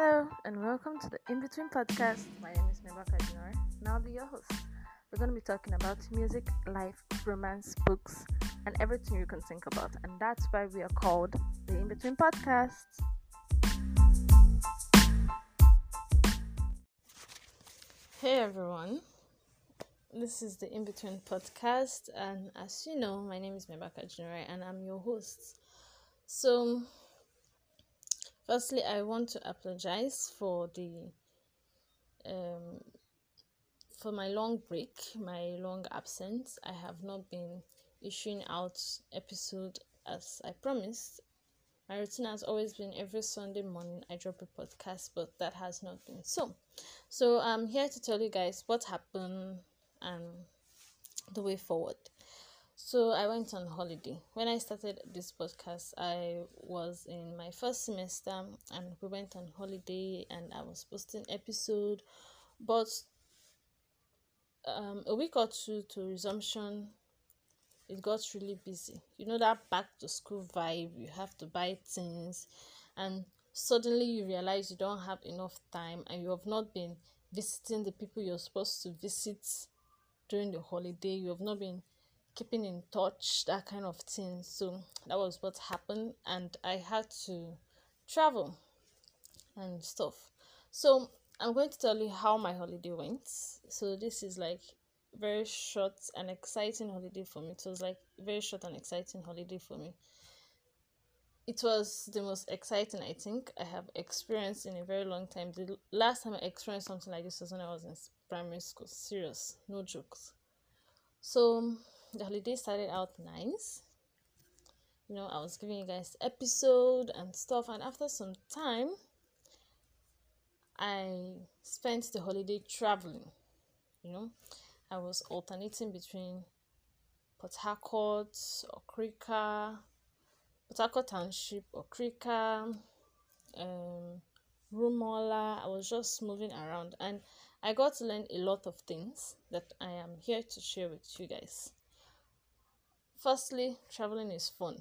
Hello and welcome to the In Between podcast. My name is Miebaka Jinor and I'll be your host. We're going to be talking about music, life, romance, books, and everything you can think about. And that's why we are called the In Between podcast. Hey everyone, this is the In Between podcast, and as you know, my name is Miebaka Jinor and I'm your host. So, Firstly, I want to apologize for the um, for my long break, my long absence. I have not been issuing out episode as I promised. My routine has always been every Sunday morning I drop a podcast, but that has not been so. So I'm here to tell you guys what happened and the way forward. So I went on holiday. When I started this podcast, I was in my first semester and we went on holiday and I was posting episode but um, a week or two to resumption it got really busy. You know that back to school vibe, you have to buy things and suddenly you realize you don't have enough time and you have not been visiting the people you're supposed to visit during the holiday. You have not been keeping in touch, that kind of thing. So that was what happened, and I had to travel and stuff. So I'm going to tell you how my holiday went. So this is like very short and exciting holiday for me. It was like very short and exciting holiday for me. It was the most exciting I think I have experienced in a very long time. The last time I experienced something like this was when I was in primary school. Serious, no jokes. So the holiday started out nice. You know i was giving you guys episode and stuff and after some time i spent the holiday traveling you know. I was alternating between port harcourt okrika port harcourt township okrika um rumuola. I was just moving around and i got to learn a lot of things that i am here to share with you guys firstly traveling is fun.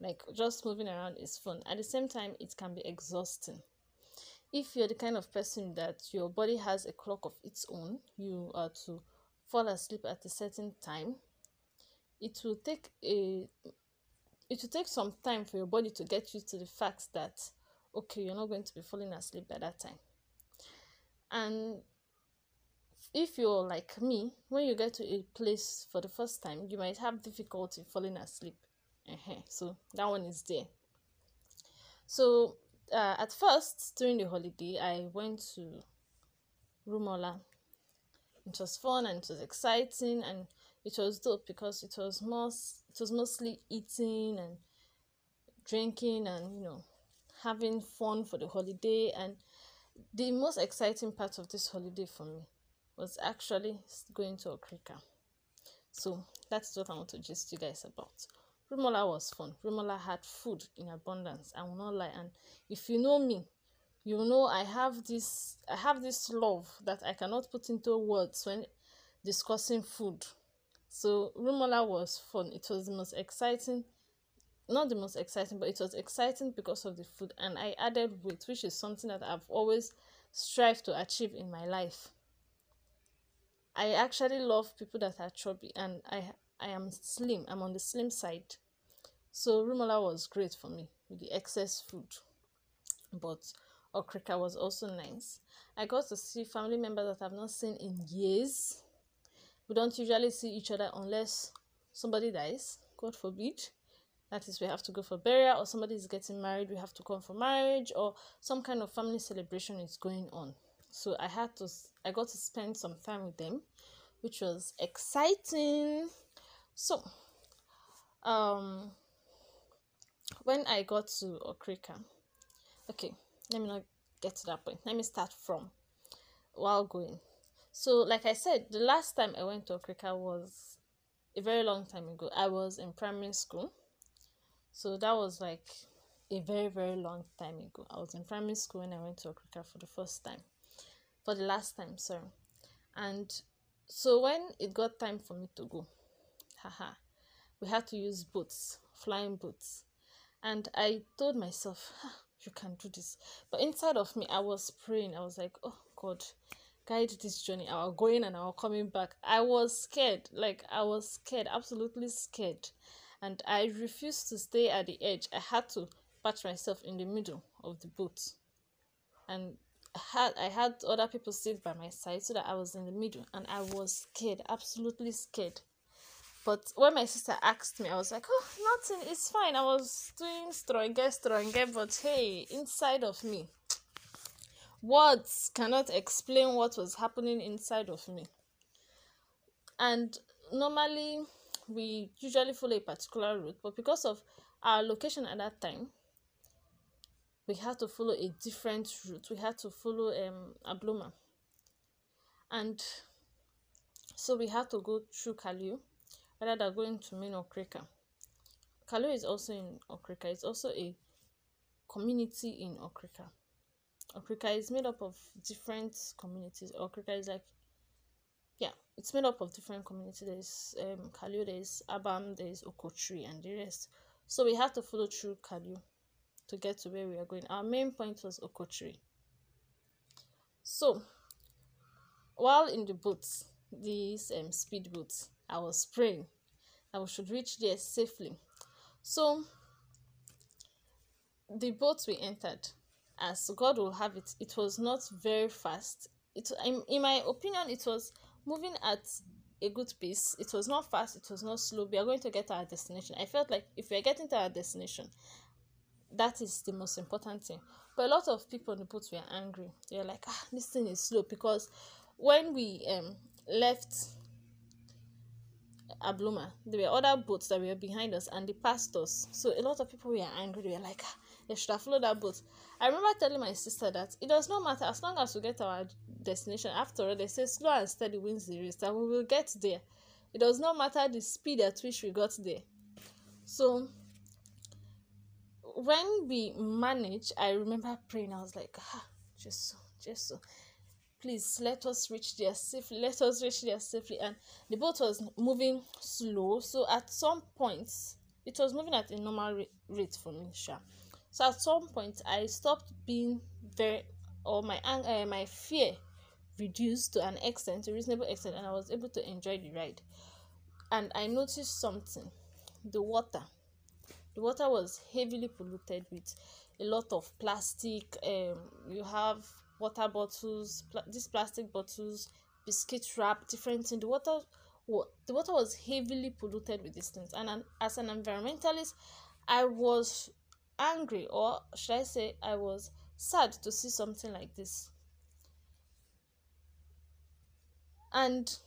Like just moving around is fun. At the same time it can be exhausting. If you're the kind of person that your body has a clock of its own you are to fall asleep at a certain time it will take a it will take some time for your body to get used to the fact that okay you're not going to be falling asleep by that time. And if you're like me, when you get to a place for the first time, you might have difficulty falling asleep. Uh-huh. So that one is there. So uh, at first, during the holiday, I went to Rumuola. It was fun and it was exciting and it was dope because it was most it was mostly eating and drinking and you know having fun for the holiday and the most exciting part of this holiday for me was actually going to Okrika. So that's what I want to just you guys about. Rumuola was fun. Rumuola had food in abundance. I will not lie. And if you know me, you know I have this I have this love that I cannot put into words when discussing food. So Rumuola was fun. It was the most exciting not the most exciting, but it was exciting because of the food and I added weight, which is something that I've always strived to achieve in my life. I actually love people that are chubby and I I am slim. I'm on the slim side. So Rumuola was great for me with the excess food. But Okrika was also nice. I got to see family members that I've not seen in years. We don't usually see each other unless somebody dies, God forbid. That is, we have to go for burial, or somebody is getting married, we have to come for marriage, or some kind of family celebration is going on so i had to i got to spend some time with them which was exciting. So um when i got to okrika okay let me not get to that point. Let me start from while going. So like i said the last time i went to okrika was a very long time ago. I was in primary school. So that was like a very very long time ago. I was in primary school when i went to okrika for the first time for the last time, sorry. And so when it got time for me to go, haha, we had to use boats, flying boats. And I told myself, you can do this. But inside of me, I was praying. I was like, oh God, guide this journey. I was going and I was coming back. I was scared. Like I was scared, absolutely scared. And I refused to stay at the edge. I had to patch myself in the middle of the boat. And had I had other people sit by my side so that I was in the middle and I was scared, absolutely scared. But when my sister asked me, I was like, oh, nothing, it's fine. I was doing stronger, stronger, but hey, inside of me, words cannot explain what was happening inside of me. And normally, we usually follow a particular route, but because of our location at that time, we had to follow a different route. We had to follow um Abuloma. And so we had to go through Kaliu rather than going to main Okrika. Kaliu is also in Okrika. It's also a community in Okrika. Okrika is made up of different communities. Okrika is like, yeah, it's made up of different communities. There's um, Kaliu, there's Abam, there's Okotri, and the rest. So we have to follow through Kaliu to get to where we are going. Our main point was Okotri. So, while in the boats, these um, speed boats, I was praying that we should reach there safely. So, the boat we entered, as God will have it, it was not very fast. It, in, in my opinion, it was moving at a good pace. It was not fast, it was not slow. We are going to get to our destination. I felt like if we are getting to our destination, that is the most important thing. But a lot of people on the boat were angry. They were like, ah, this thing is slow because when we um left Abuloma, there were other boats that were behind us and they passed us. So a lot of people were angry. They were like, ah, they should have followed that boat. I remember telling my sister that it does not matter as long as we get our destination. After all, they say slow and steady wins the race, and we will get there. It does not matter the speed at which we got there. So when we managed, I remember praying. I was like, ah, Jesus, Jesus, please let us reach there safely. Let us reach there safely. And the boat was moving slow. So at some point, it was moving at a normal rate for me, sure. So at some point, I stopped being very, or my uh, my fear reduced to an extent, a reasonable extent, and I was able to enjoy the ride. And I noticed something: the water the water was heavily polluted with a lot of plastic um you have water bottles pl- these plastic bottles biscuit wrap different things the water the water was heavily polluted with these things. And an, as an environmentalist i was angry or should i say i was sad to see something like this. And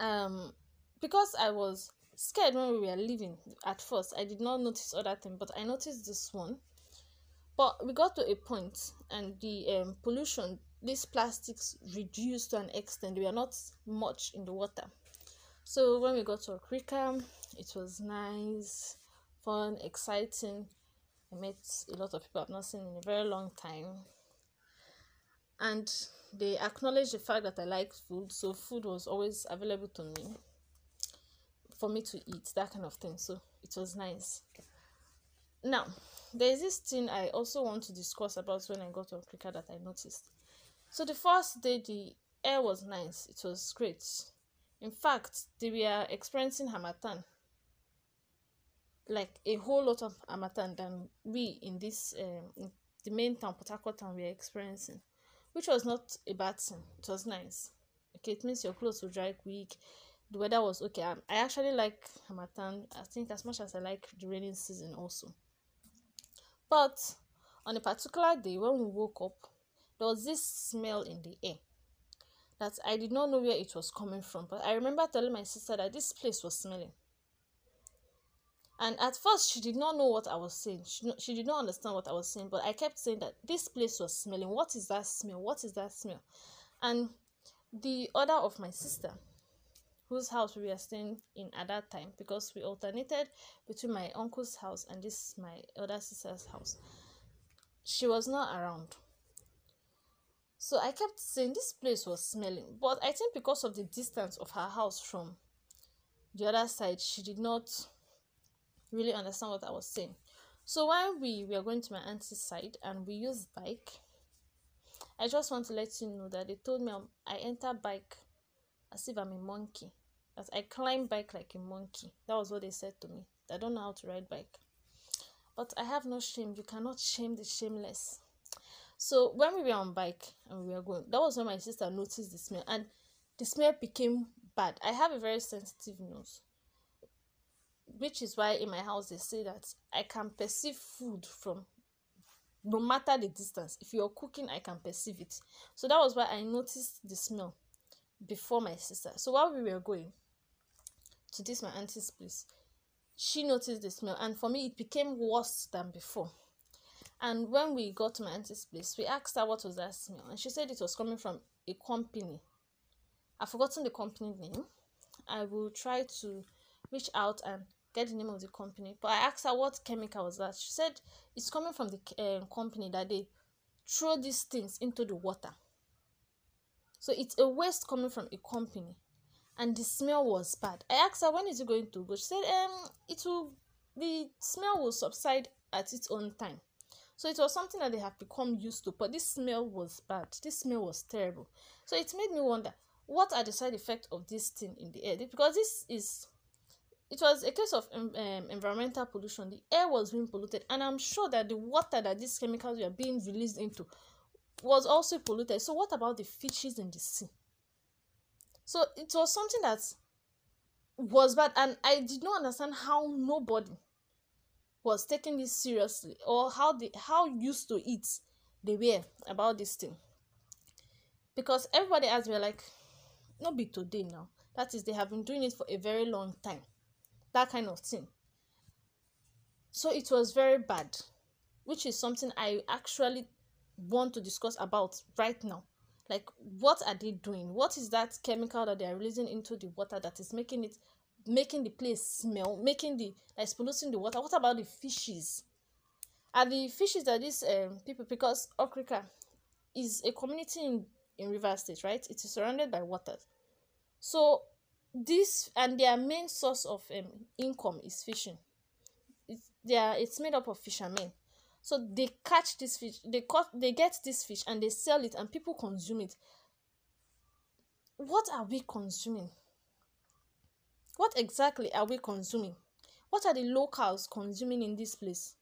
um because i was scared when we were leaving at first. I did not notice other things, but I noticed this one. But we got to a point and the um, pollution, these plastics reduced to an extent. We are not much in the water. So when we got to Okrika, it was nice, fun, exciting. I met a lot of people I've not seen in a very long time. And they acknowledged the fact that I like food, so food was always available to me for me to eat, that kind of thing. So it was nice. Now, there's this thing I also want to discuss about when I got to Okrika that I noticed. So the first day, the air was nice. It was great. In fact, they were experiencing Harmattan. Like a whole lot of Harmattan than we in this um, in the main town, Harcourt town, we are experiencing, which was not a bad thing. It was nice. Okay, it means your clothes will dry quick the weather was okay. I, I actually like Harmattan, I think, as much as I like the rainy season also. But on a particular day when we woke up, there was this smell in the air that I did not know where it was coming from. But I remember telling my sister that this place was smelling. And at first, she did not know what I was saying. She, she did not understand what I was saying. But I kept saying that this place was smelling. What is that smell? What is that smell? And the order of my sister whose house we were staying in at that time because we alternated between my uncle's house and this my other sister's house. She was not around. So I kept saying this place was smelling, but I think because of the distance of her house from the other side, she did not really understand what I was saying. So while we were going to my auntie's side and we used bike, I just want to let you know that they told me um, I enter bike as if I'm a monkey. As I climb bike like a monkey. That was what they said to me. I don't know how to ride bike. But I have no shame. You cannot shame the shameless. So when we were on bike and we were going, that was when my sister noticed the smell and the smell became bad. I have a very sensitive nose, which is why in my house they say that I can perceive food from no matter the distance. If you're cooking, I can perceive it. So that was why I noticed the smell before my sister. So while we were going to this my auntie's place, she noticed the smell, and for me, it became worse than before. And when we got to my auntie's place, we asked her what was that smell, and she said it was coming from a company. I've forgotten the company name. I will try to reach out and get the name of the company. But I asked her what chemical was that. She said it's coming from the uh, company that they throw these things into the water. So it's a waste coming from a company, and the smell was bad. I asked her when is it going to go. She said um it will the smell will subside at its own time. So it was something that they have become used to, but this smell was bad. This smell was terrible. So it made me wonder what are the side effects of this thing in the air? Because this is it was a case of um, environmental pollution. The air was being polluted, and I'm sure that the water that these chemicals were being released into was also polluted. So, what about the fishes in the sea? So, it was something that was bad, and I did not understand how nobody was taking this seriously or how they how used to it they were about this thing because everybody else were like not be today now that is they have been doing it for a very long time that kind of thing so it was very bad which is something i actually want to discuss about right now. Like what are they doing? What is that chemical that they are releasing into the water that is making it making the place smell making the like polluting the water? What about the fishes? Are the fishes that these um, people because okrika is a community in in river state right? It is surrounded by water. So this and their main source of um, income is fishing. It's they are it's made up of fishermen so they catch this fish they caught they get this fish and they sell it and people consume it. What are we consuming? What exactly are we consuming? What are the locals consuming in this place?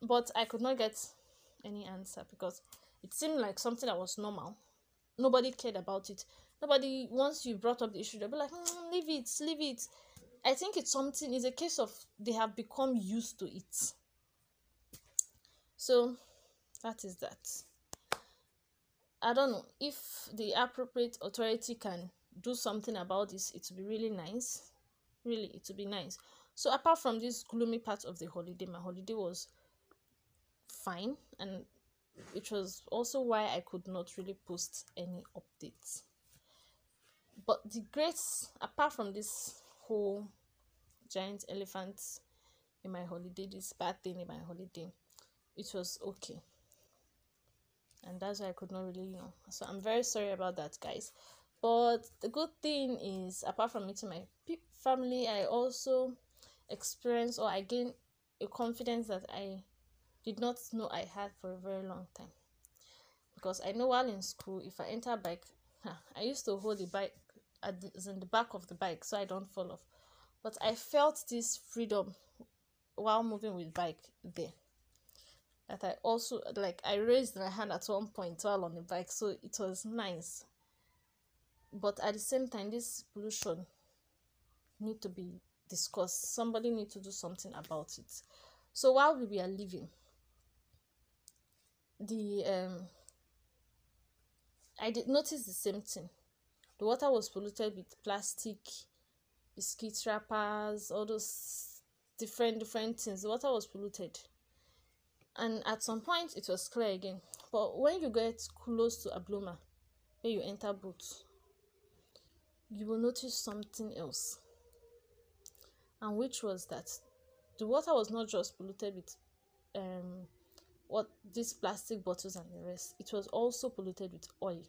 But i could not get any answer because it seemed like something that was normal. Nobody cared about it. Nobody once you brought up the issue they'll be like mm, leave it leave it. I think it's something it's a case of they have become used to it so that is that. I don't know. If the appropriate authority can do something about this it would be really nice. Really it would be nice. So apart from this gloomy part of the holiday my holiday was fine. And which was also why i could not really post any updates. But the great apart from this whole giant elephant in my holiday this bad thing in my holiday it was okay and that's why i could not really you know so i'm very sorry about that guys but the good thing is apart from meeting my family i also experienced or i gained a confidence that i did not know i had for a very long time because i know while in school if i enter bike i used to hold the bike at the, in the back of the bike so I don't fall off. But I felt this freedom while moving with bike there. That I also like I raised my hand at one point while on the bike, so it was nice. But at the same time, this pollution need to be discussed. Somebody need to do something about it. So while we were living, the um I did notice the same thing the water was polluted with plastic, biscuit wrappers, all those different different things. The water was polluted. And at some point it was clear again. But when you get close to Abuloma, when you enter boat, you will notice something else. And which was that the water was not just polluted with um what these plastic bottles and the rest, it was also polluted with oil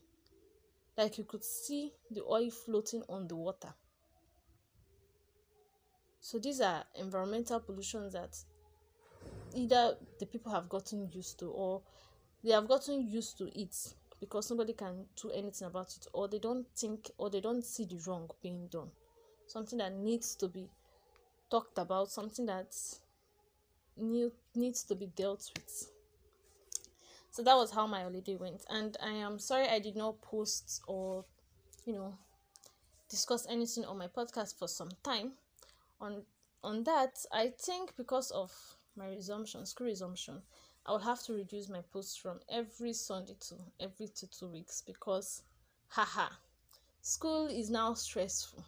like you could see the oil floating on the water. So these are environmental pollutions that either the people have gotten used to or they have gotten used to it because nobody can do anything about it or they don't think or they don't see the wrong being done. Something that needs to be talked about something that new needs to be dealt with. So that was how my holiday went. And i am sorry i did not post or you know discuss anything on my podcast for some time. On on that i think because of my resumption school resumption i will have to reduce my posts from every sunday to every two two weeks because haha school is now stressful.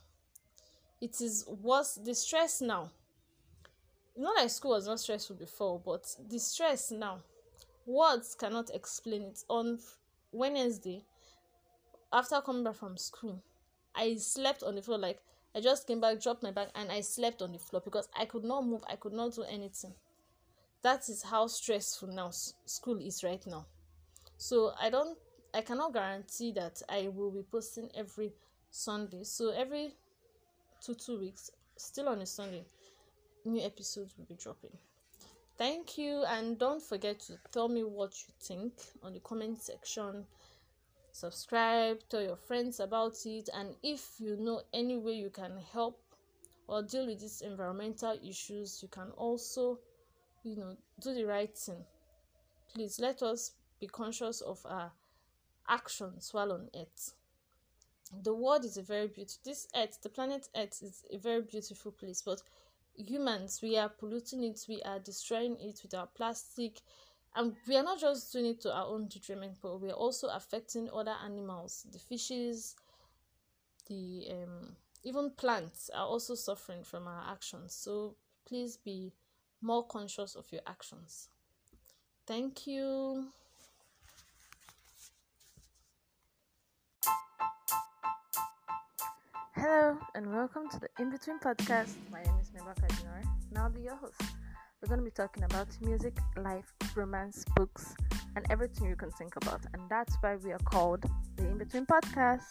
It is worse the stress now not like school was not stressful before but the stress now words cannot explain it. On wednesday after coming back from school i slept on the floor like i just came back dropped my bag and i slept on the floor because i could not move i could not do anything that is how stressful now school is right now. So i don't i cannot guarantee that i will be posting every sunday. So every two two weeks still on a sunday new episodes will be dropping. Thank you and don't forget to tell me what you think on the comment section. Subscribe tell your friends about it and if you know any way you can help or deal with these environmental issues you can also you know do the right thing. Please let us be conscious of our actions while on earth. The world is a very beautiful this earth the planet earth is a very beautiful place but humans we are polluting it we are destroying it with our plastic and we are not just doing it to our own detriment but we are also affecting other animals. The fishes the um, even plants are also suffering from our actions. So please be more conscious of your actions thank you Hello and welcome to the In Between podcast. My name is Miebaka Dinor, and I'll be your host. We're going to be talking about music, life, romance, books, and everything you can think about. And that's why we are called the In Between podcast.